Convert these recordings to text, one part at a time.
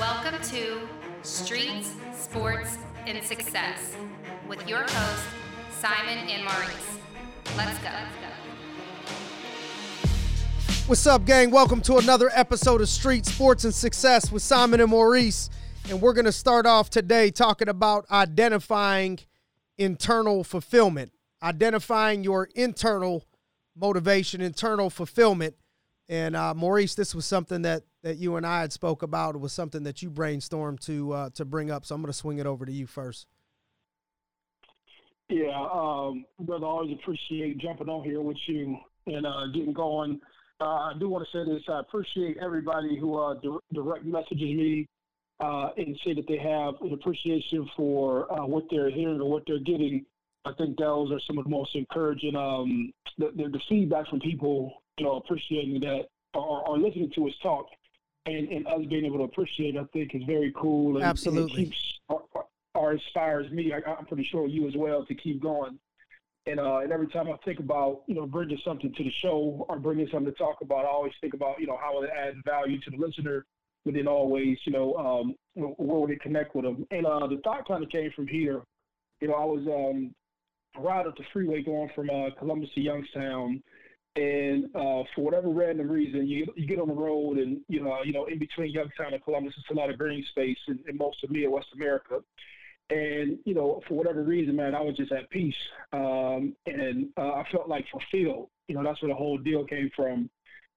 Welcome to Streets, Sports, and Success with your hosts, Simon and Maurice. Let's go. What's up, gang? Welcome to another episode of Street Sports and Success with Simon and Maurice. And we're going to start off today talking about identifying internal fulfillment, identifying your internal motivation, internal fulfillment. And uh, Maurice, this was something that that you and I had spoke about. Was something that you brainstormed to uh, to bring up. So I'm going to swing it over to you first. Yeah, um, brother, I always appreciate jumping on here with you and uh, getting going. Uh, I do want to say this. I appreciate everybody who uh, di- direct messages me uh, and say that they have an appreciation for uh, what they're hearing or what they're getting. I think those are some of the most encouraging. Um, the, the, the feedback from people, you know, appreciating that or, or listening to us talk, and, and us being able to appreciate, I think, is very cool. And, Absolutely. And keeps or, or inspires me. I, I'm pretty sure you as well to keep going. And uh, and every time I think about you know bringing something to the show or bringing something to talk about, I always think about you know how it adds value to the listener, but then always you know um, where would it connect with them. And uh, the thought kind of came from here. You know, I was um, riding up the freeway going from uh, Columbus to Youngstown, and uh, for whatever random reason, you you get on the road, and you know you know in between Youngstown and Columbus, it's a lot of green space in, in most of Mid West America. And you know, for whatever reason, man, I was just at peace, um, and uh, I felt like fulfilled. You know, that's where the whole deal came from,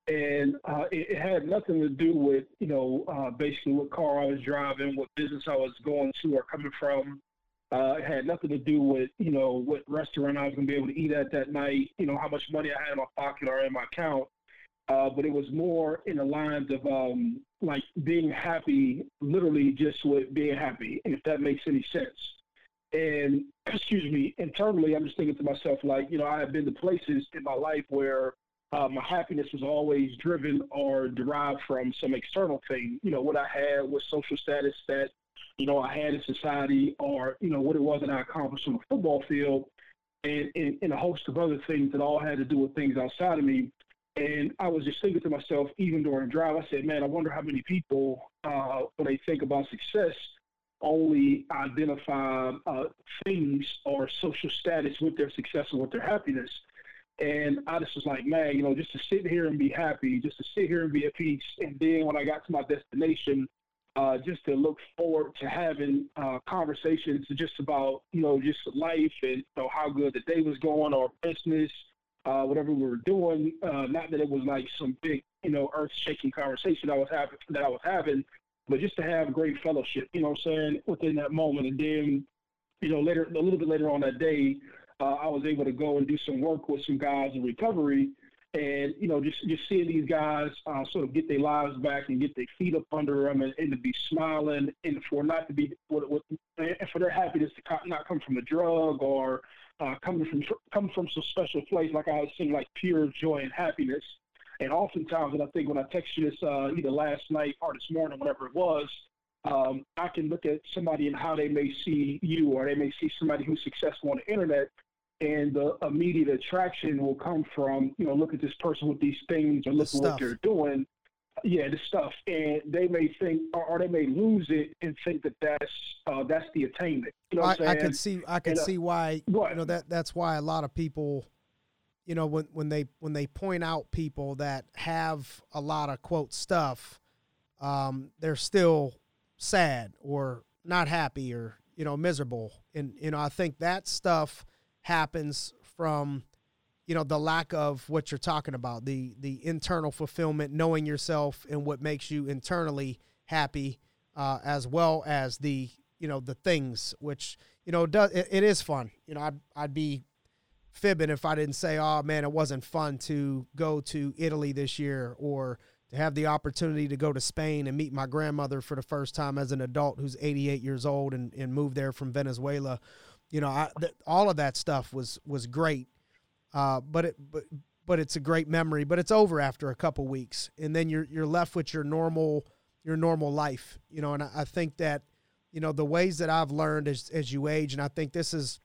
and uh, it, it, had nothing to do with you know uh, basically what car I was driving, what business I was going to or coming from. Uh, it had nothing to do with you know what restaurant I was going to be able to eat at that night. You know how much money I had in my pocket or in my account. Uh, but it was more in the lines of um, like being happy, literally just with being happy, if that makes any sense. And excuse me, internally, I'm just thinking to myself, like, you know, I have been to places in my life where uh, my happiness was always driven or derived from some external thing. You know, what I had was social status that, you know, I had in society, or you know, what it was that I accomplished on the football field, and, and, and a host of other things that all had to do with things outside of me. And I was just thinking to myself, even during drive, I said, man, I wonder how many people, uh, when they think about success, only identify uh, things or social status with their success and with their happiness. And I just was like, man, you know, just to sit here and be happy, just to sit here and be at peace. And then when I got to my destination, uh, just to look forward to having uh, conversations just about, you know, just life and you know, how good the day was going or business – uh, whatever we were doing. Uh, not that it was like some big, you know, earth-shaking conversation I was having that I was having, but just to have great fellowship. You know, what I'm saying within that moment, and then, you know, later a little bit later on that day, uh, I was able to go and do some work with some guys in recovery. And you know, just just seeing these guys uh, sort of get their lives back and get their feet up under them, and, and to be smiling, and for not to be, what, and for their happiness to not come from a drug or uh, coming from coming from some special place, like I was saying, like pure joy and happiness. And oftentimes, and I think when I text you this uh, either last night or this morning, whatever it was, um, I can look at somebody and how they may see you, or they may see somebody who's successful on the internet, and the immediate attraction will come from, you know, look at this person with these things, or look at what they're doing, yeah, the stuff, and they may think, or, or, they may lose it and think that that's uh, that's the attainment. You know, I, I can see, I can and, uh, see why. What? You know that that's why a lot of people, you know, when when they when they point out people that have a lot of quote stuff, um, they're still sad or not happy or you know miserable, and you know I think that stuff happens from you know the lack of what you're talking about the the internal fulfillment knowing yourself and what makes you internally happy uh, as well as the you know the things which you know does it, it is fun. You know I'd, I'd be fibbing if i didn't say oh man it wasn't fun to go to italy this year or to have the opportunity to go to spain and meet my grandmother for the first time as an adult who's 88 years old and, and moved there from venezuela you know I, th- all of that stuff was was great uh, but it but but it's a great memory. But it's over after a couple weeks, and then you're you're left with your normal your normal life. You know, and I, I think that you know the ways that I've learned as as you age, and I think this is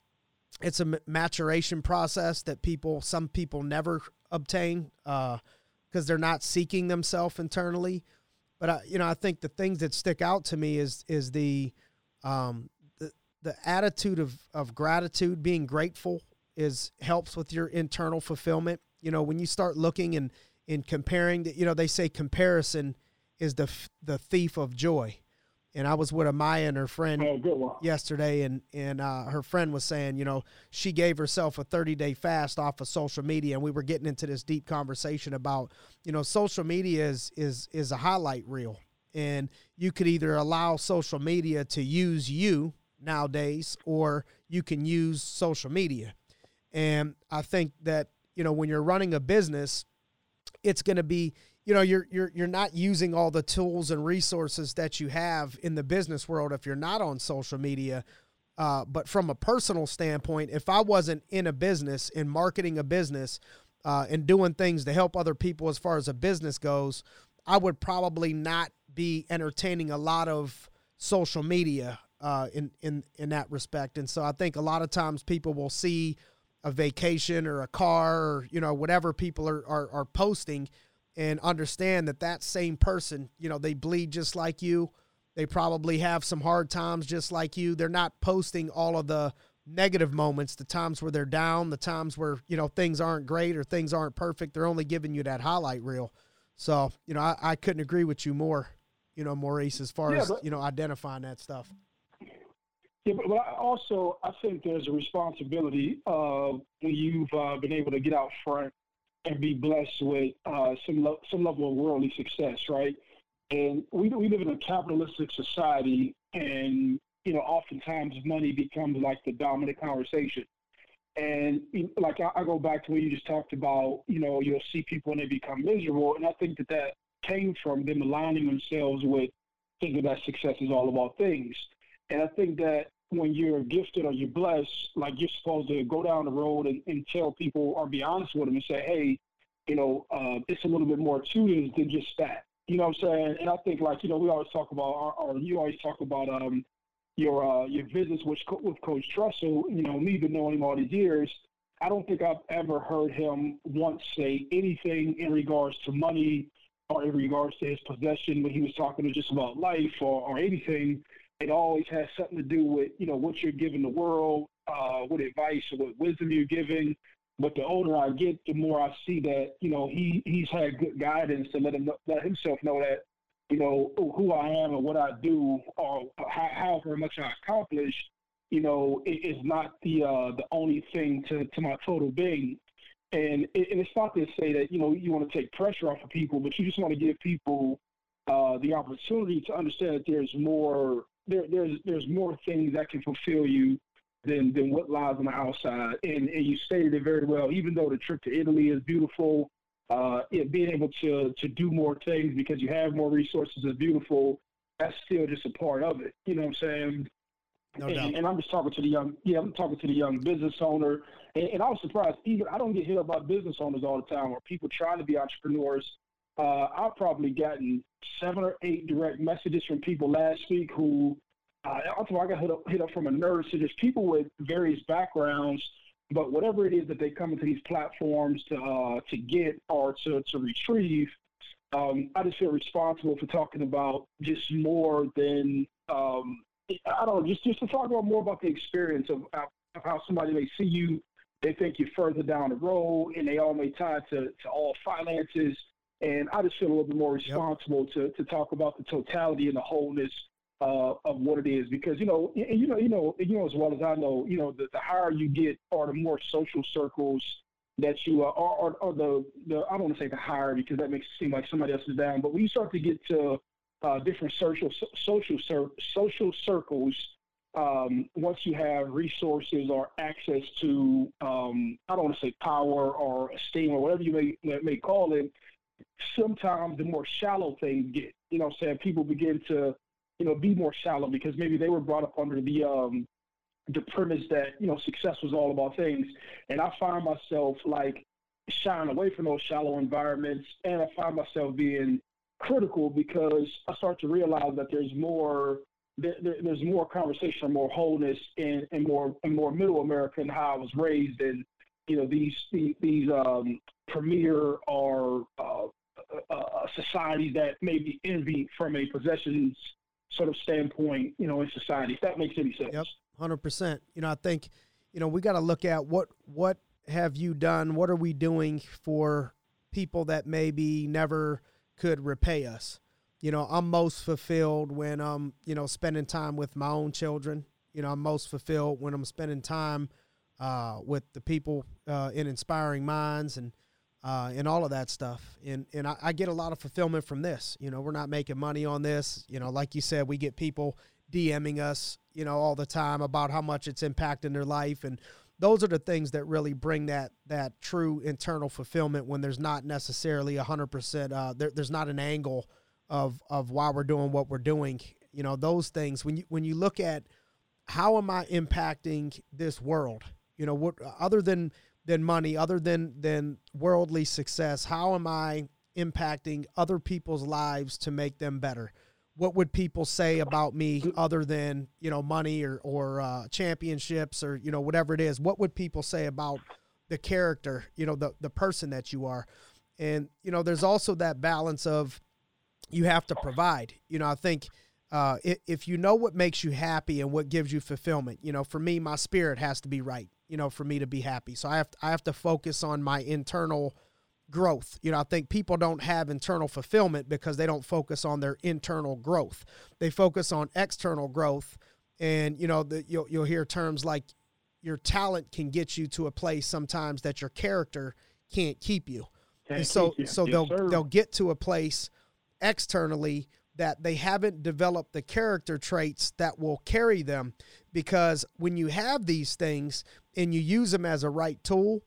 it's a maturation process that people some people never obtain because uh, they're not seeking themselves internally but I, you know, I think the things that stick out to me is is the um, the attitude of of gratitude, being grateful is helps with your internal fulfillment. You know, when you start looking and in comparing, you know, they say comparison is the the thief of joy. And I was with Amaya and her friend oh, yesterday, and and uh, her friend was saying, you know, she gave herself a 30 day fast off of social media, and we were getting into this deep conversation about, you know, social media is is is a highlight reel, and you could either allow social media to use you nowadays, or you can use social media, and I think that you know when you're running a business, it's going to be you know you're you're you're not using all the tools and resources that you have in the business world if you're not on social media. Uh, but from a personal standpoint if i wasn't in a business in marketing a business uh, and doing things to help other people as far as a business goes i would probably not be entertaining a lot of social media uh, in in in that respect and so i think a lot of times people will see a vacation or a car or you know whatever people are, are, are posting and understand that that same person, you know, they bleed just like you. They probably have some hard times just like you. They're not posting all of the negative moments, the times where they're down, the times where, you know, things aren't great or things aren't perfect. They're only giving you that highlight reel. So, you know, I, I couldn't agree with you more, you know, Maurice, as far yeah, as, you know, identifying that stuff. Yeah, but, but I also I think there's a responsibility uh, when you've uh, been able to get out front and be blessed with uh, some lo- some level of worldly success, right? And we we live in a capitalistic society, and you know, oftentimes money becomes like the dominant conversation. And like I, I go back to what you just talked about, you know, you'll see people and they become miserable, and I think that that came from them aligning themselves with thinking that success is all about things. And I think that when you're gifted or you're blessed, like you're supposed to go down the road and, and tell people or be honest with them and say, hey, you know, uh, it's a little bit more to than just that. You know what I'm saying? And I think like, you know, we always talk about, or, you always talk about um, your uh, your visits with, with Coach Tressel, you know, me been knowing him all these years, I don't think I've ever heard him once say anything in regards to money or in regards to his possession when he was talking to just about life or, or anything it always has something to do with you know what you're giving the world, uh, what advice or what wisdom you're giving. But the older I get, the more I see that you know he he's had good guidance to let him let himself know that you know who I am and what I do or how, however much I accomplish. You know, it is not the uh, the only thing to, to my total being. And, it, and it's not to say that you know you want to take pressure off of people, but you just want to give people uh, the opportunity to understand that there's more there, there's there's more things that can fulfill you than than what lies on the outside. And and you stated it very well. Even though the trip to Italy is beautiful, uh, it, being able to to do more things because you have more resources is beautiful. That's still just a part of it. You know what I'm saying? No and, doubt. and I'm just talking to the young. Yeah, I'm talking to the young business owner. And, and I was surprised. Even I don't get hit up by business owners all the time or people trying to be entrepreneurs. Uh, I've probably gotten seven or eight direct messages from people last week who uh, also I got hit up, hit up from a nurse. So there's people with various backgrounds, but whatever it is that they come into these platforms to uh, to get or to to retrieve, um, I just feel responsible for talking about just more than um, I don't know, just just to talk about more about the experience of, of how somebody may see you. They think you're further down the road, and they all may tie to, to all finances. And I just feel a little bit more responsible yep. to, to talk about the totality and the wholeness uh, of what it is because you know and you know you know you know as well as I know you know the, the higher you get or the more social circles that you are or, or, or the the I don't want to say the higher because that makes it seem like somebody else is down but when you start to get to uh, different social social social circles um, once you have resources or access to um, I don't want to say power or esteem or whatever you may may call it sometimes the more shallow things get you know I'm saying? People begin to you know, be more shallow because maybe they were brought up under the um, the premise that you know success was all about things, and I find myself like shying away from those shallow environments, and I find myself being critical because I start to realize that there's more there, there's more conversation, more wholeness, and, and more and more middle America and how I was raised, and you know these, these um, premier or uh, a, a society that maybe envy from a possessions sort of standpoint, you know, in society. If that makes any sense. Yep, hundred percent. You know, I think, you know, we got to look at what what have you done? What are we doing for people that maybe never could repay us? You know, I'm most fulfilled when I'm, you know, spending time with my own children. You know, I'm most fulfilled when I'm spending time uh, with the people uh, in inspiring minds and uh, and all of that stuff. And and I, I, get a lot of fulfillment from this. You know, we're not making money on this. You know, like you said, we get people DMing us, you know, all the time about how much it's impacting their life, and those are the things that really bring that that true internal fulfillment when there's not necessarily a hundred percent. Uh, there, there's not an angle of of why we're doing what we're doing. You know, those things when you when you look at how am I impacting this world? You know, what other than than money, other than than worldly success, how am I impacting other people's lives to make them better? What would people say about me other than you know money or or uh, championships or you know whatever it is? What would people say about the character, you know, the the person that you are? And you know, there's also that balance of you have to provide. You know, I think uh, if you know what makes you happy and what gives you fulfillment, you know, for me, my spirit has to be right you know, for me to be happy. So I have to, I have to focus on my internal growth. You know, I think people don't have internal fulfillment because they don't focus on their internal growth. They focus on external growth, and you know, the, you'll you'll hear terms like your talent can get you to a place sometimes that your character can't keep you. Can't and so you. so yes, they'll sir. they'll get to a place externally that they haven't developed the character traits that will carry them because when you have these things and you use them as a right tool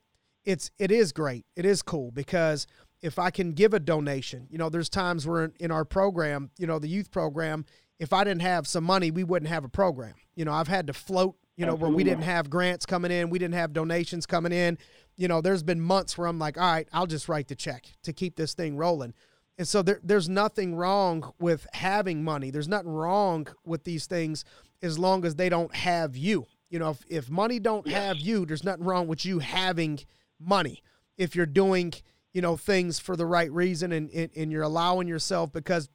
it's it is great. It is cool because if i can give a donation you know there's times where in, in our program you know the youth program if i didn't have some money we wouldn't have a program. You know i've had to float you know where we didn't have grants coming in we didn't have donations coming in. You know there's been months where i'm like all right i'll just write the check to keep this thing rolling and so there, there's nothing wrong with having money. There's nothing wrong with these things as long as they don't have you. You know, if, if money don't yes. have you, there's nothing wrong with you having money. If you're doing, you know, things for the right reason and, and, and you're allowing yourself because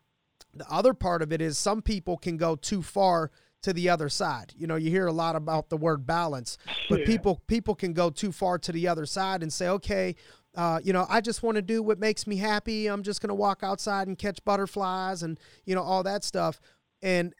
the other part of it is some people can go too far to the other side. You know, you hear a lot about the word balance, but yeah. people people can go too far to the other side and say, okay, uh, you know, I just want to do what makes me happy. I'm just going to walk outside and catch butterflies and, you know, all that stuff. And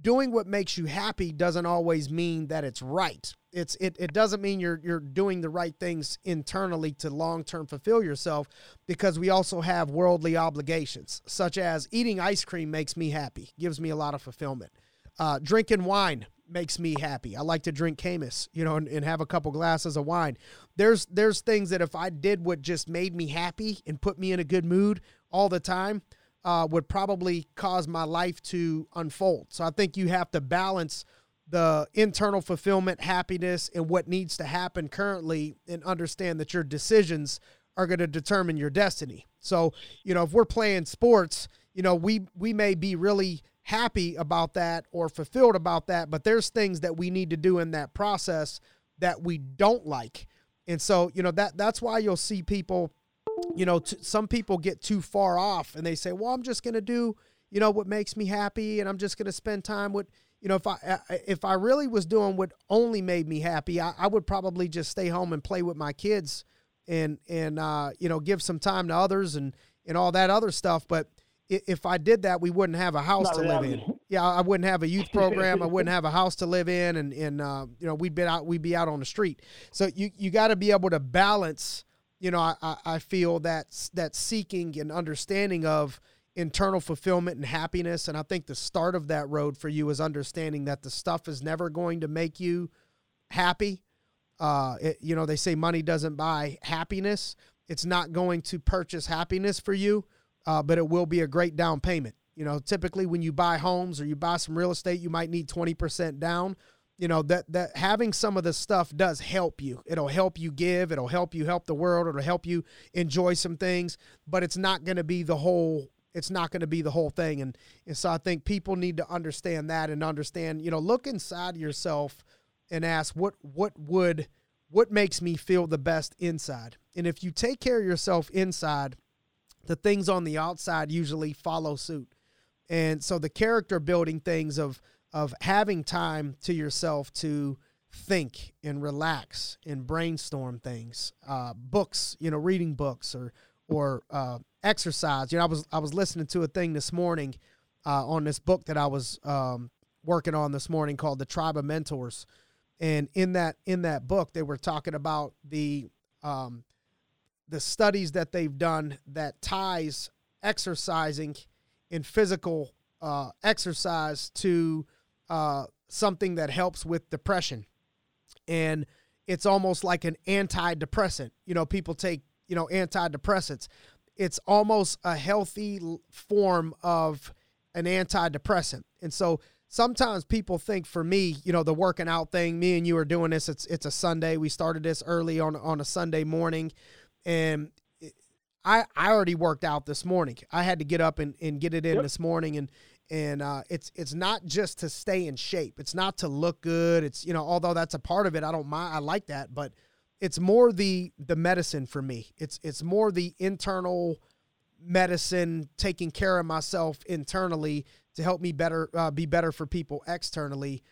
doing what makes you happy doesn't always mean that it's right. It's it, it doesn't mean you're you're doing the right things internally to long term fulfill yourself because we also have worldly obligations, such as eating ice cream makes me happy, gives me a lot of fulfillment. Uh, drinking wine makes me happy. I like to drink Caymus, you know, and, and, have a couple glasses of wine. There's there's things that if I did what just made me happy and put me in a good mood all the time, uh, would probably cause my life to unfold. So I think you have to balance the internal fulfillment, happiness, and what needs to happen currently, and understand that your decisions are going to determine your destiny. So you know, if we're playing sports, you know, we we may be really happy about that or fulfilled about that, but there's things that we need to do in that process that we don't like. And so, you know, that that's why you'll see people, you know, t- some people get too far off and they say, "Well, I'm just going to do, you know, what makes me happy and I'm just going to spend time with you know, if I if I really was doing what only made me happy, I, I would probably just stay home and play with my kids and and uh, you know give some time to others and and all that other stuff. But if I did that, we wouldn't have a house Not to live in. Yeah, I wouldn't have a youth program. I wouldn't have a house to live in, and and uh, you know we'd be out we'd be out on the street. So you you got to be able to balance. You know, I I feel that that seeking and understanding of internal fulfillment and happiness, and I think the start of that road for you is understanding that the stuff is never going to make you happy. Uh, it, you know, they say money doesn't buy happiness. It's not going to purchase happiness for you uh, but it will be a great down payment. You know, typically when you buy homes or you buy some real estate, you might need 20% down. You know, that that having some of this stuff does help you. It'll help you give, it'll help you help the world, it'll help you enjoy some things, but it's not going to be the whole it's not going to be the whole thing and and so I think people need to understand that and understand, you know, look inside yourself and ask what what would what makes me feel the best inside. And if you take care of yourself inside, the things on the outside usually follow suit. And so the character building things of of having time to yourself to think and relax and brainstorm things, uh, books, you know, reading books or or uh, exercise. You know, I was I was listening to a thing this morning uh, on this book that I was um, working on this morning called The Tribe of Mentors, and in that in that book they were talking about the um, the studies that they've done that ties exercising in physical uh, exercise to uh, something that helps with depression, and it's almost like an antidepressant. You know, people take you know antidepressants. It's almost a healthy form of an antidepressant, and so sometimes people think for me, you know, the working out thing. Me and you are doing this. It's it's a Sunday. We started this early on on a Sunday morning, and I I already worked out this morning. I had to get up and, and get it in yep. this morning, and and uh, it's it's not just to stay in shape. It's not to look good. It's you know, although that's a part of it. I don't mind. I like that, but it's more the the medicine for me. It's it's more the internal medicine, taking care of myself internally to help me better uh, be better for people externally.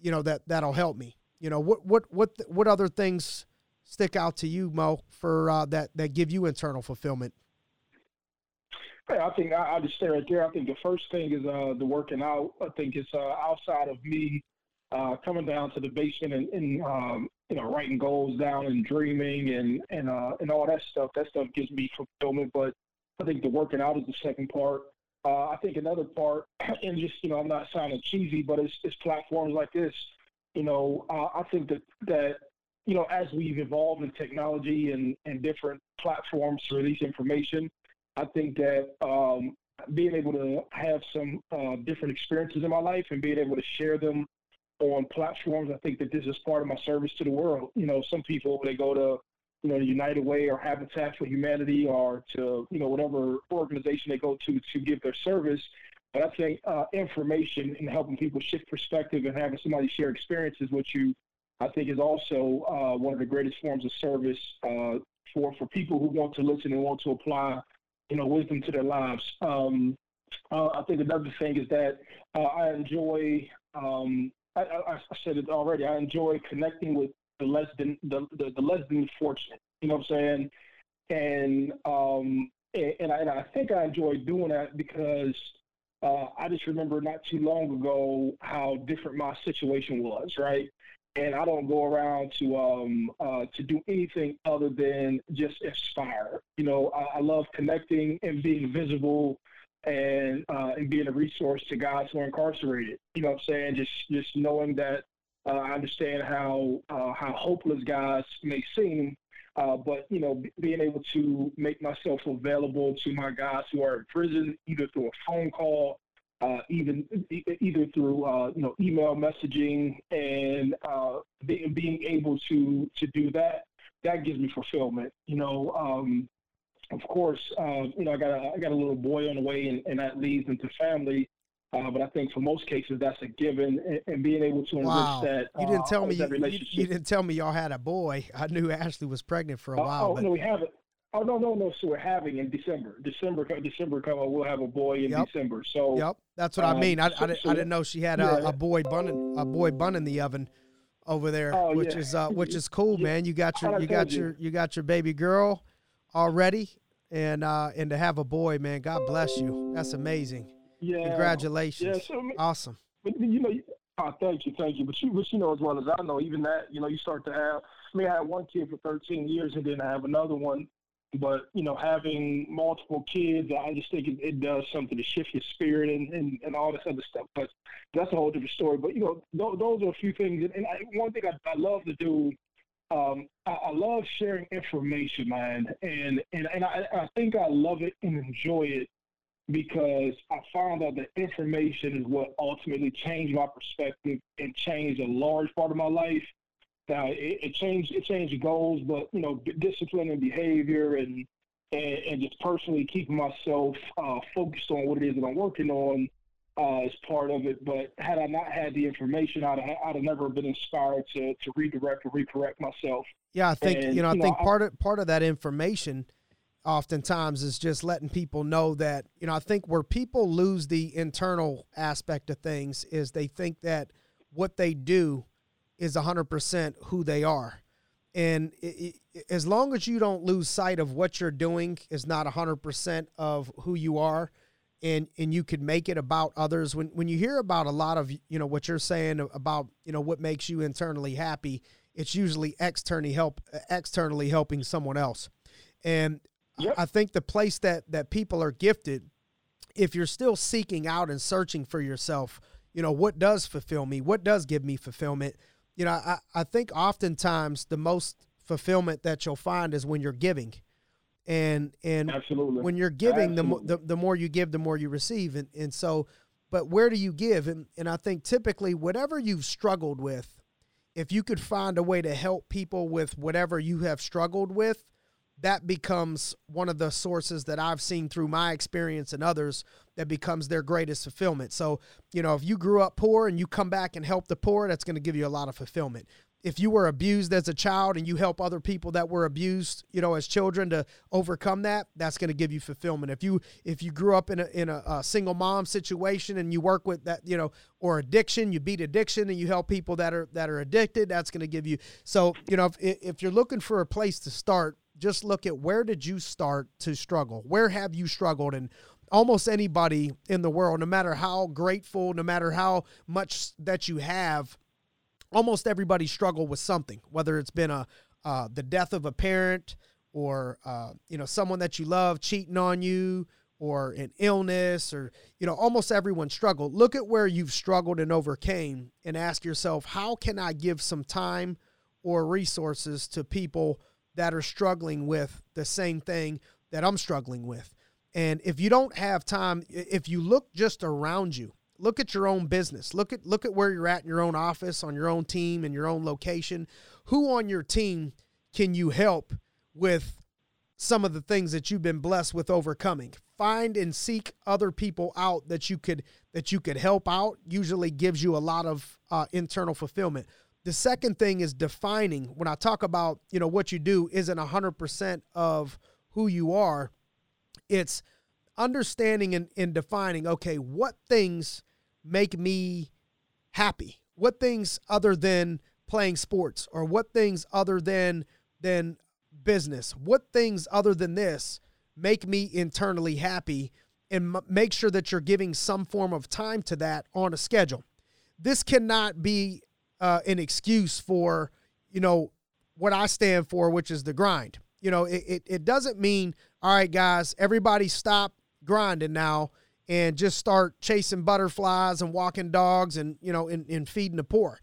You know that that'll help me. You know what what what what other things stick out to you, Mo, for uh, that that give you internal fulfillment? I think I, I just stay right there. I think the first thing is uh, the working out. I think it's uh, outside of me uh, coming down to the basement and, and um, you know writing goals down and dreaming and and uh, and all that stuff. That stuff gives me fulfillment. But I think the working out is the second part. Uh, I think another part, and just you know, I'm not sounding cheesy, but it's, it's platforms like this. You know, uh, I think that that you know, as we've evolved in technology and and different platforms to release information, I think that um, being able to have some uh, different experiences in my life and being able to share them on platforms, I think that this is part of my service to the world. You know, some people they go to you know, United Way or Habitat for Humanity or to, you know, whatever organization they go to to give their service. But I think uh, information and helping people shift perspective and having somebody share experiences with you, I think is also uh, one of the greatest forms of service uh, for, for people who want to listen and want to apply, you know, wisdom to their lives. Um, uh, I think another thing is that uh, I enjoy, um, I, I, I said it already, I enjoy connecting with the less than the, the, the less than fortunate. You know what I'm saying? And um and, and I, and I think I enjoy doing that because uh, I just remember not too long ago how different my situation was, right? And I don't go around to um, uh, to do anything other than just inspire. You know, I, I love connecting and being visible and uh, and being a resource to guys who are incarcerated. You know what I'm saying? Just just knowing that uh, I understand how uh, how hopeless guys may seem, uh, but you know, b- being able to make myself available to my guys who are in prison, either through a phone call, uh, even e- either through uh, you know email messaging, and uh, be- being able to to do that, that gives me fulfillment. You know, um, of course, you know, I got a, I got a little boy on the way, and, and that leads into family. Uh, but I think for most cases that's a given, and, and being able to enrich wow. that. You didn't uh, tell me you, you, you, didn't tell me y'all had a boy. I knew Ashley was pregnant for a uh, while. Oh but... no, we haven't. Oh no, no, no. So we're having in December. December, December come. We'll have a boy in yep. December. So yep, that's what um, I mean. I, I, so, I, didn't know she had yeah. a, a, boy bun in, a boy bun in the oven over there, oh, which yeah. is uh, which is cool, yeah. man. You got your you got your you got your baby girl already, and uh, and to have a boy, man. God bless you. That's amazing. Yeah. Congratulations. Yeah, so, I mean, awesome. But you know, oh, thank you, thank you. But you, but you know as well as I know, even that, you know, you start to have. I mean, I had one kid for 13 years, and then I have another one. But you know, having multiple kids, I just think it, it does something to shift your spirit and, and, and all this other stuff. But that's a whole different story. But you know, th- those are a few things. And I, one thing I, I love to do um, I, I, love sharing information, man, and and and I, I, think I love it and enjoy it because I found out that information is what ultimately changed my perspective and changed a large part of my life. Now it, it changed it changed goals, but you know discipline and behavior and and, and just personally keeping myself uh, focused on what it is that I'm working on uh, is part of it. But had I not had the information, I'd have, I'd have never been inspired to to redirect or recorrect myself. Yeah, I think and, you know I you think know, part of part of that information oftentimes is just letting people know that you know I think where people lose the internal aspect of things is they think that what they do is 100% who they are. And it, it, as long as you don't lose sight of what you're doing is not 100% of who you are. And and you could make it about others. When when you hear about a lot of you know what you're saying about you know what makes you internally happy it's usually externally help externally helping someone else. And yep. i think the place that that people are gifted if you're still seeking out and searching for yourself you know what does fulfill me? What does give me fulfillment you know i, I think oftentimes the most fulfillment that you'll find is when you're giving. And and Absolutely. when you're giving the, the the more you give the more you receive. And and so but where do you give? And and I think typically whatever you've struggled with if you could find a way to help people with whatever you have struggled with that becomes one of the sources that I've seen through my experience and others that becomes their greatest fulfillment. So, you know, if you grew up poor and you come back and help the poor, that's going to give you a lot of fulfillment if you were abused as a child and you help other people that were abused, you know, as children to overcome that, that's going to give you fulfillment. If you if you grew up in a in a, a, single mom situation and you work with that, you know, or addiction, you beat addiction and you help people that are that are addicted, that's going to give you. So, you know, if if you're looking for a place to start, just look at where did you start to struggle? Where have you struggled and almost anybody in the world, no matter how grateful, no matter how much that you have, almost everybody struggle with something, whether it's been a uh, the death of a parent or uh, you know someone that you love cheating on you or an illness or you know almost everyone struggled look at where you've struggled and overcame and ask yourself how can i give some time or resources to people that are struggling with the same thing that i'm struggling with and if you don't have time if you look just around you look at your own business. Look at look at where you're at in your own office, on your own team, in your own location. Who on your team can you help with some of the things that you've been blessed with overcoming? Find and seek other people out that you could that you could help out. Usually gives you a lot of uh, internal fulfillment. The second thing is defining. When I talk about you know what you do isn't hundred percent of who you are. It's understanding and, and defining. Okay, what things make me happy? What things other than playing sports or what things other than than business? What things other than this make me internally happy and make sure that you're giving some form of time to that on a schedule. This cannot be uh, an excuse for, you know, what I stand for, which is the grind. You know, it, it, it doesn't mean, all right, guys, everybody stop grinding now and just start chasing butterflies and walking dogs and you know and, and feeding the poor.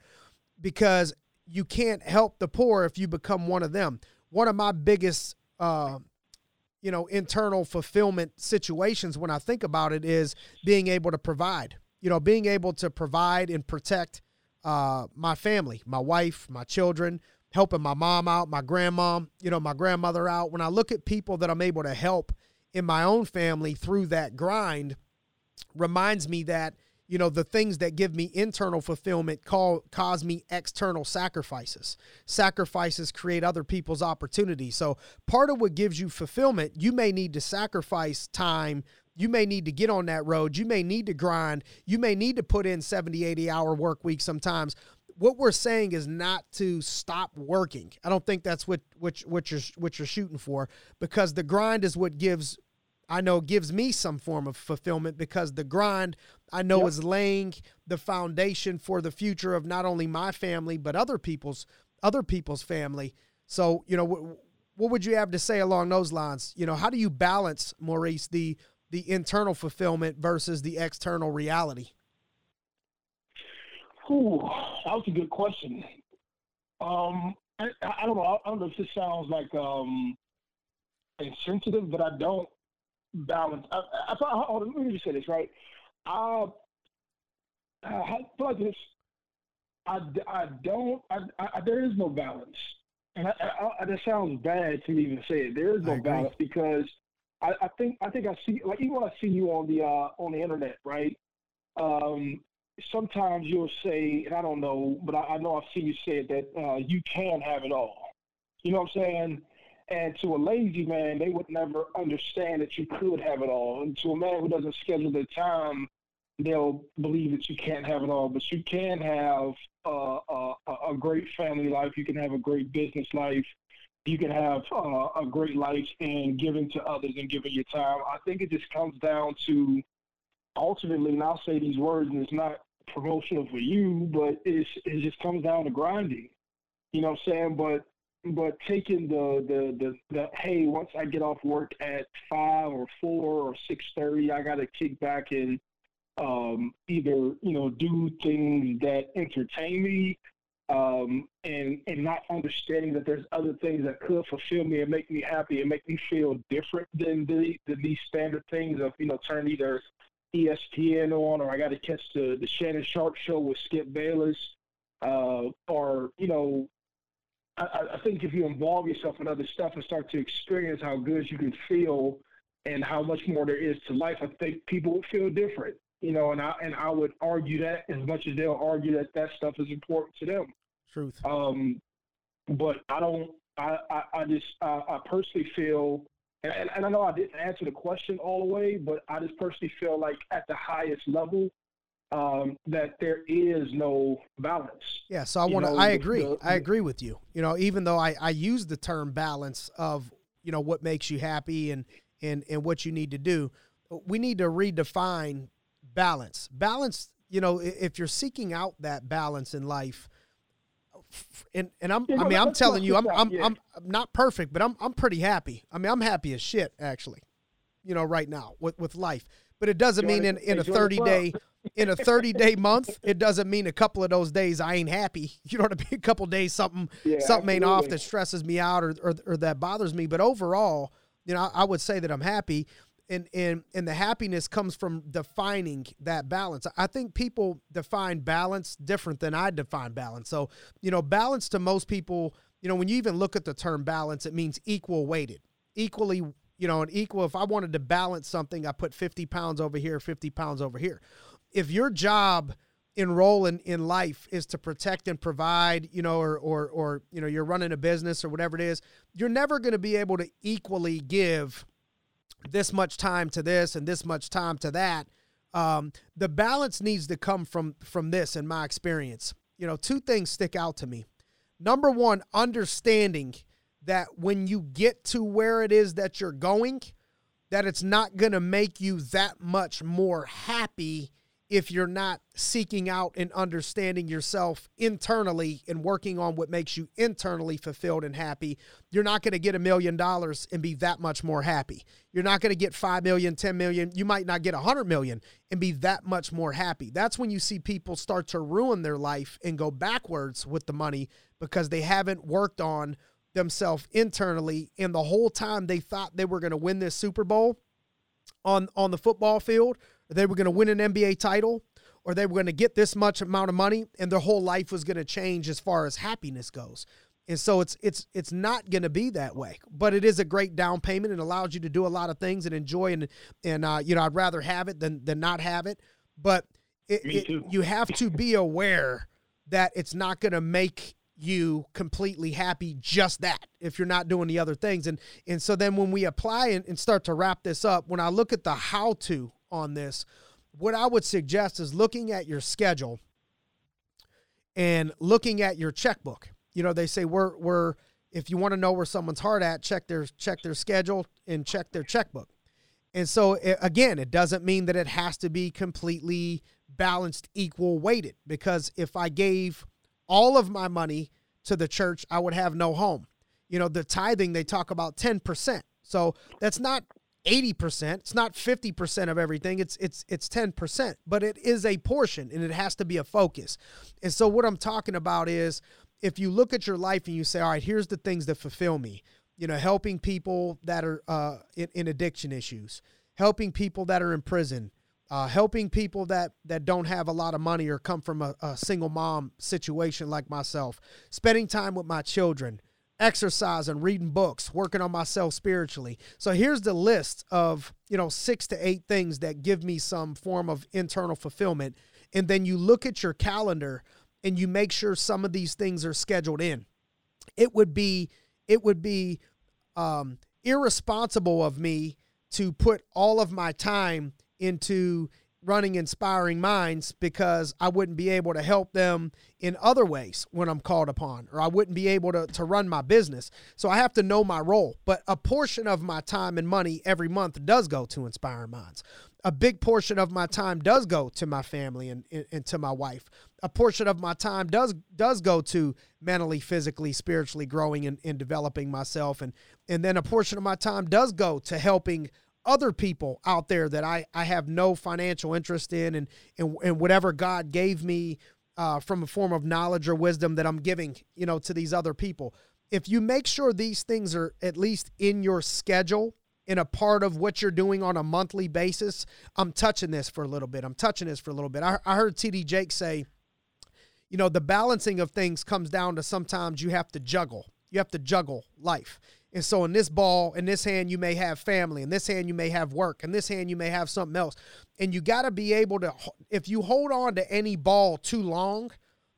Because you can't help the poor if you become one of them. One of my biggest uh, you know internal fulfillment situations when i think about it is being able to provide. You know being able to provide and protect uh, my family my wife my children helping my mom out my grandma, you know my grandmother out. When i look at people that i'm able to help in my own family through that grind reminds me that you know the things that give me internal fulfillment call cause me external sacrifices. Sacrifices create other people's opportunities. So part of what gives you fulfillment you may need to sacrifice time you may need to get on that road you may need to grind you may need to put in 70 80 hour work week sometimes what we're saying is not to stop working. I don't think that's what what what you're what you're shooting for because the grind is what gives I know gives me some form of fulfillment because the grind I know yep. is laying the foundation for the future of not only my family but other people's other people's family. So, you know, what would you have to say along those lines? You know, how do you balance Maurice the the internal fulfillment versus the external reality? Ooh, that was a good question. Um, I, I, don't know. I don't know if this sounds like um, insensitive, but I don't balance. I, I, I, hold on, let me just say this right. I, I feel like this. I, I don't. I, I, there is no balance, and I, I, that sounds bad to even say it. There is no balance because I, I think I think I see like even when I see you on the uh, on the internet, right? Um, sometimes you'll say, and I don't know, but I, I know I've seen you say it, that uh, you can have it all. You know what I'm saying? And to a lazy man, they would never understand that you could have it all. And to a man who doesn't schedule their time, they'll believe that you can't have it all. But you can have uh, a, a great family life. You can have a great business life. You can have uh, a great life and giving to others and giving your time. I think it just comes down to ultimately, and I'll say these words, and it's not promotional for you, but it's, it just comes down to grinding. You know what I'm saying? But but taking the, the the the hey, once I get off work at five or four or six thirty, I got to kick back and um, either you know do things that entertain me, um, and and not understanding that there's other things that could fulfill me and make me happy and make me feel different than the than these standard things of you know turn either ESPN on or I got to catch the the Shannon Sharpe show with Skip Bayless, uh, or you know I, I think if you involve yourself in other stuff and start to experience how good you can feel and how much more there is to life, I think people would feel different. You know, and I and I would argue that as much as they'll argue that that stuff is important to them. Truth. Um, but I don't. I I, I just I, I personally feel, and, and I know I didn't answer the question all the way, but I just personally feel like at the highest level, um, that there is no balance. Yeah, so I want to. I agree. The, I agree with you. You know, even though I I use the term balance of you know what makes you happy and and and what you need to do, we need to redefine balance. Balance. You know, if you're seeking out that balance in life, and and I'm I mean I'm telling you I'm I'm, I'm I'm not perfect, but I'm I'm pretty happy. I mean I'm happy as shit actually. You know, right now with with life. But it doesn't mean in, in a 30 day in a 30 day month, it doesn't mean a couple of those days I ain't happy. You know what I mean? A couple days something yeah, something absolutely. ain't off that stresses me out or, or, or that bothers me. But overall, you know, I, I would say that I'm happy. And, and and the happiness comes from defining that balance. I think people define balance different than I define balance. So, you know, balance to most people, you know, when you even look at the term balance, it means equal weighted, equally you know, an equal. If I wanted to balance something, I put 50 pounds over here, 50 pounds over here if your job in in, in life is to protect and provide, you know, or or or you know, you're running a business or whatever it is, you're never going to be able to equally give this much time to this and this much time to that. Um, the balance needs to come from from this, in my experience. You know, two things stick out to me. Number one, understanding that when you get to where it is that you're going, that it's not going to make you that much more happy if you're not seeking out and understanding yourself internally and working on what makes you internally fulfilled and happy, you're not going to get a million dollars and be that much more happy. You're not going to get 5 million, 10 million, you might not get 100 million and be that much more happy. That's when you see people start to ruin their life and go backwards with the money because they haven't worked on themselves internally and the whole time they thought they were going to win this Super Bowl on on the football field they were going to win an NBA title or they were going to get this much amount of money and their whole life was going to change as far as happiness goes. And so it's it's it's not going to be that way, but it is a great down payment and allows you to do a lot of things and enjoy and and uh, you know I'd rather have it than than not have it. But it, it, you have to be aware that it's not going to make you completely happy just that if you're not doing the other things and and so then when we apply and, and start to wrap this up when i look at the how to on this. What I would suggest is looking at your schedule and looking at your checkbook. You know, they say we're we're if you want to know where someone's heart at, check their check their schedule and check their checkbook. And so again, it doesn't mean that it has to be completely balanced, equal weighted because if I gave all of my money to the church, I would have no home. You know, the tithing they talk about 10%. So that's not 80%. It's not 50% of everything. It's it's it's 10%, but it is a portion and it has to be a focus. And so what I'm talking about is if you look at your life and you say, "All right, here's the things that fulfill me." You know, helping people that are uh, in, in addiction issues, helping people that are in prison, uh, helping people that that don't have a lot of money or come from a, a single mom situation like myself, spending time with my children, exercising, reading books, working on myself spiritually. So here's the list of, you know, six to eight things that give me some form of internal fulfillment. And then you look at your calendar and you make sure some of these things are scheduled in. It would be, it would be um, irresponsible of me to put all of my time into running inspiring minds because I wouldn't be able to help them in other ways when I'm called upon, or I wouldn't be able to, to run my business. So I have to know my role. But a portion of my time and money every month does go to inspiring minds. A big portion of my time does go to my family and, and, and to my wife. A portion of my time does does go to mentally, physically, spiritually growing and, and developing myself. And and then a portion of my time does go to helping other people out there that I, I have no financial interest in and, and, and whatever God gave me uh, from a form of knowledge or wisdom that I'm giving, you know, to these other people. If you make sure these things are at least in your schedule, in a part of what you're doing on a monthly basis, I'm touching this for a little bit. I'm touching this for a little bit. I, I heard TD Jakes say, you know, the balancing of things comes down to sometimes you have to juggle. You have to juggle life. And so in this ball, in this hand, you may have family. In this hand, you may have work. In this hand, you may have something else. And you got to be able to, if you hold on to any ball too long,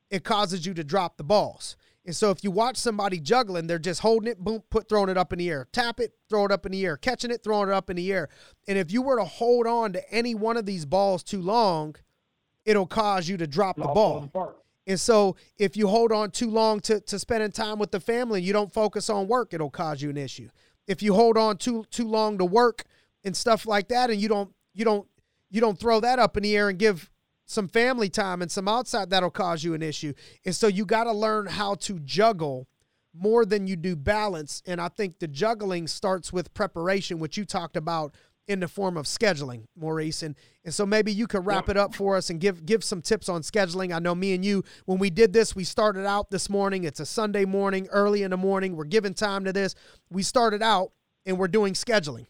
it causes you to drop the balls. And so if you watch somebody juggling, they're just holding it, boom, put throwing it up in the air. Tap it, throw it up in the air. Catching it, throwing it up in the air. And if you were to hold on to any one of these balls too long, it'll cause you to drop the ball. And so if you hold on too long to, to spending time with the family, and you don't focus on work, it'll cause you an issue. If you hold on too too long to work and stuff like that, and you don't you don't you don't throw that up in the air and give some family time and some outside, that'll cause you an issue. And so you got to learn how to juggle more than you do balance. And I think the juggling starts with preparation, which you talked about in the form of scheduling, Maurice. And and so maybe you could wrap it up for us and give give some tips on scheduling. I know me and you, when we did this, we started out this morning. It's a Sunday morning, early in the morning. We're giving time to this. We started out and we're doing scheduling.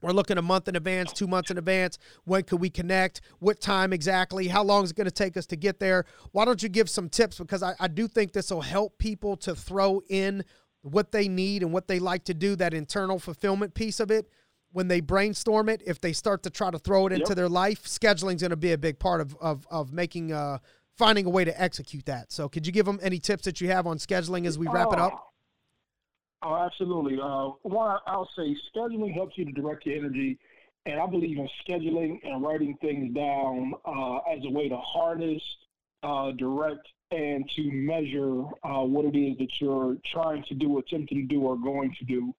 We're looking a month in advance, two months in advance. When could we connect? What time exactly? How long is it going to take us to get there? Why don't you give some tips? Because I, I do think this will help people to throw in what they need and what they like to do, that internal fulfillment piece of it when they brainstorm it, if they start to try to throw it into yep. their life, scheduling's going to be a big part of of of making uh finding a way to execute that. So, could you give them any tips that you have on scheduling as we wrap it up? Oh, absolutely. Uh, one, I'll say scheduling helps you to direct your energy, and I believe in scheduling and writing things down uh, as a way to harness, uh, direct, and to measure uh, what it is that you're trying to do, attempting to do, or going to do.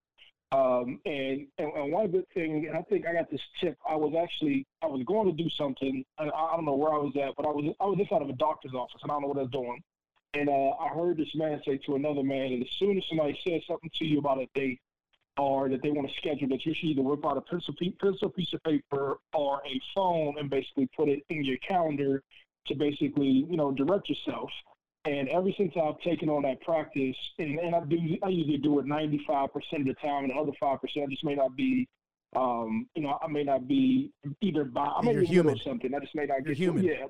Um, and, and, and one good thing, and I think I got this tip. I was actually I was going to do something. I, I don't know where I was at, but I was I was inside of a doctor's office, and I don't know what I was doing. And uh, I heard this man say to another man, and as soon as somebody says something to you about a date or that they want to schedule, that you should either whip out a pencil, pencil piece of paper or a phone and basically put it in your calendar to basically you know direct yourself. And ever since I've taken on that practice, and, and I do, I usually do it 95% of the time, and the other 5% I just may not be, um, you know, I may not be either by, I may be human or something. I just may not You're get human. yeah.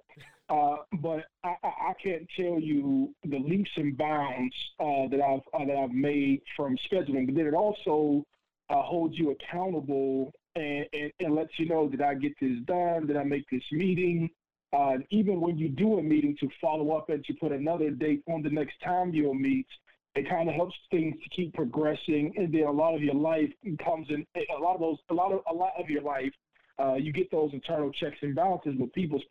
Uh, but I, I, can't tell you the leaps and bounds uh, that I've uh, that I've made from scheduling. But then it also uh, holds you accountable and, and, and lets you know that I get this done, that I make this meeting, uh, even when you do a meeting to follow up and to put another date on the next time you'll meet, it kind of helps things to keep progressing. And then a lot of your life comes in. A lot of those, a lot of a lot of your life, uh, you get those internal checks and balances. But people's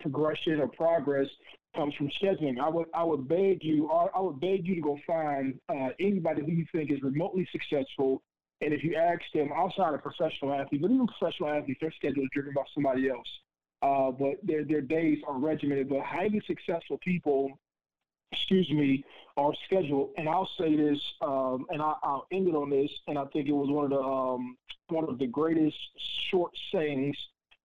progression or progress comes from scheduling. I would I would beg you, I would beg you to go find uh, anybody who you think is remotely successful. And if you ask them outside of professional athletes, but even professional athletes, their schedule is driven by somebody else uh, but their their days are regimented. But highly successful people, excuse me, are scheduled. And I'll say this, um, and I, will end it on this. And I think it was one of the um, one of the greatest short sayings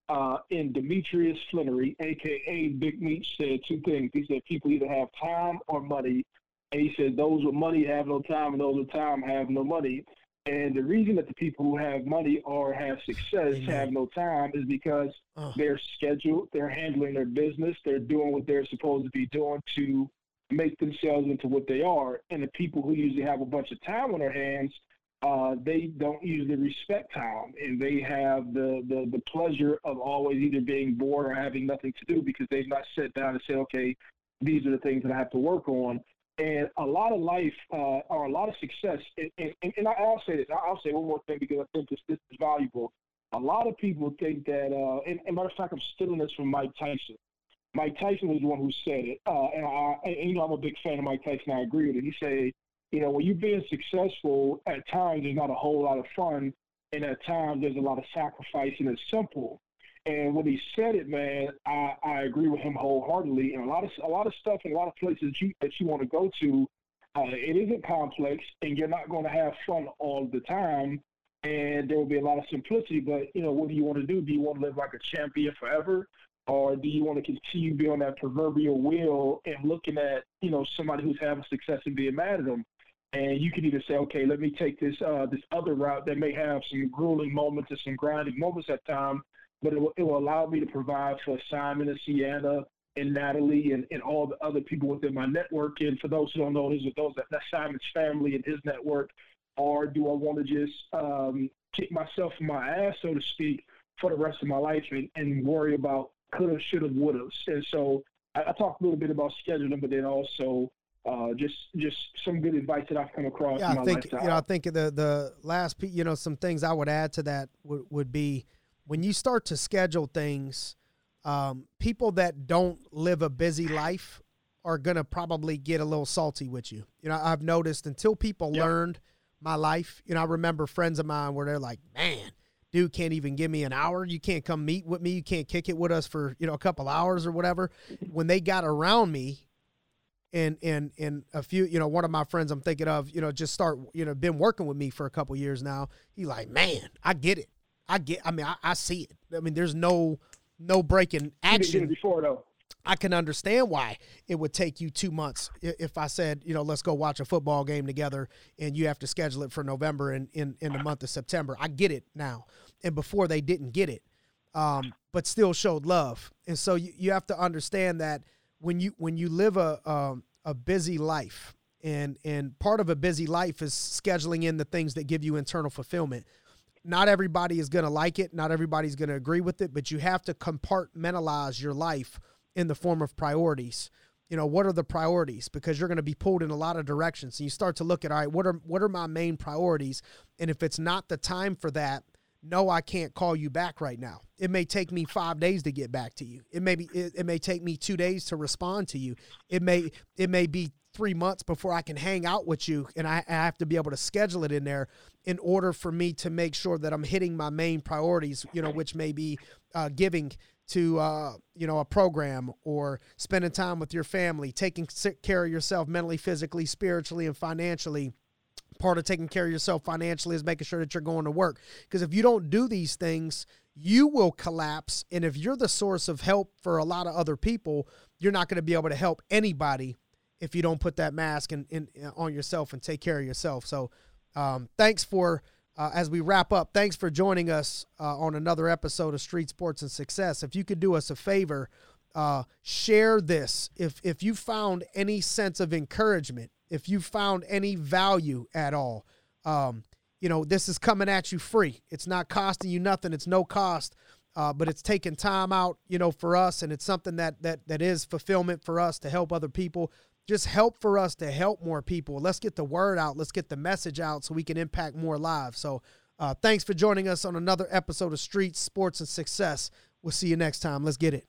uh, in Demetrius Flenory, aka Big Meech, said two things. He said people either have time or money. And he said those with money have no time, and those with time have no money. And the reason that the people who have money or have success mm-hmm. have no time is because oh. they're scheduled, they're handling their business, they're doing what they're supposed to be doing to make themselves into what they are. And the people who usually have a bunch of time on their hands, uh, they don't usually respect time, and they have the, the the pleasure of always either being bored or having nothing to do because they've not sat down and said, okay, these are the things that I have to work on. And a lot of life uh, or a lot of success, and, and, and I'll say this, I'll say one more thing because I think this, this is valuable. A lot of people think that, uh, and, and matter of fact, I'm stealing this from Mike Tyson. Mike Tyson was the one who said it, uh, and I, and, you know, I'm a big fan of Mike Tyson. I agree with it. He said, you know, when you're being successful, at times there's not a whole lot of fun, and at times there's a lot of sacrifice, and it's simple. And when he said it, man, I, I agree with him wholeheartedly. And a lot of a lot of stuff and a lot of places you, that you want to go to, uh, it isn't complex, and you're not going to have fun all the time. And there will be a lot of simplicity. But you know, what do you want to do? Do you want to live like a champion forever, or do you want to continue being on that proverbial wheel and looking at you know somebody who's having success and being mad at them? And you can either say, okay, let me take this uh, this other route that may have some grueling moments and some grinding moments at times but it will, it will allow me to provide for Simon and Sienna and Natalie and, and all the other people within my network. And for those who don't know, these are those that that's Simon's family and his network. Or do I want to just um, kick myself in my ass, so to speak, for the rest of my life and, and worry about coulda, shoulda, woulda? And so I, I talked a little bit about scheduling, but then also uh, just just some good advice that I've come across. Yeah, I think you know I think the the last you know some things I would add to that would would be when you start to schedule things, um, people that don't live a busy life are gonna probably get a little salty with you. You know, I've noticed until people yep. learned my life. You know, I remember friends of mine where they're like, "Man, dude can't even give me an hour. You can't come meet with me. You can't kick it with us for you know a couple hours or whatever." When they got around me, and and and a few, you know, one of my friends I'm thinking of, you know, just start, you know, been working with me for a couple years now. He like, "Man, I get it. I get. I mean, I, I see it. I mean, there's no no breaking action before though. I can understand why it would take you two months if I said, you know, let's go watch a football game together and you have to schedule it for November and in, in the month of September. I get it now. And before they didn't get it, um, but still showed love. And so you, you have to understand that when you when you live a um, a busy life and and part of a busy life is scheduling in the things that give you internal fulfillment not everybody is going to like it, not everybody's going to agree with it, but you have to compartmentalize your life in the form of priorities. You know, what are the priorities? Because you're going to be pulled in a lot of directions. And you start to look at, all right, what are what are my main priorities? And if it's not the time for that, no, I can't call you back right now. It may take me five days to get back to you. It may be it, it may take me two days to respond to you. It may it may be three months before I can hang out with you, and I, I have to be able to schedule it in there in order for me to make sure that I'm hitting my main priorities, you know, which may be uh, giving to uh, you know a program or spending time with your family, taking care of yourself mentally, physically, spiritually, and financially. Part of taking care of yourself financially is making sure that you're going to work. Because if you don't do these things, you will collapse. And if you're the source of help for a lot of other people, you're not going to be able to help anybody if you don't put that mask in, in, on yourself and take care of yourself. So um, thanks for, uh, as we wrap up, thanks for joining us uh, on another episode of Streets Sports and Success. If you could do us a favor, uh, share this. If, if you found any sense of encouragement, if you found any value at all, um, you know, this is coming at you free. It's not costing you nothing. It's no cost. Uh, but it's taking time out, you know, for us, and it's something that that that is fulfillment for us to help other people just help for us to help more people. Let's get the word out. Let's get the message out so we can impact more lives. So, uh, thanks for joining us on another episode of Streets, Sports, and Success. We'll see you next time. Let's get it.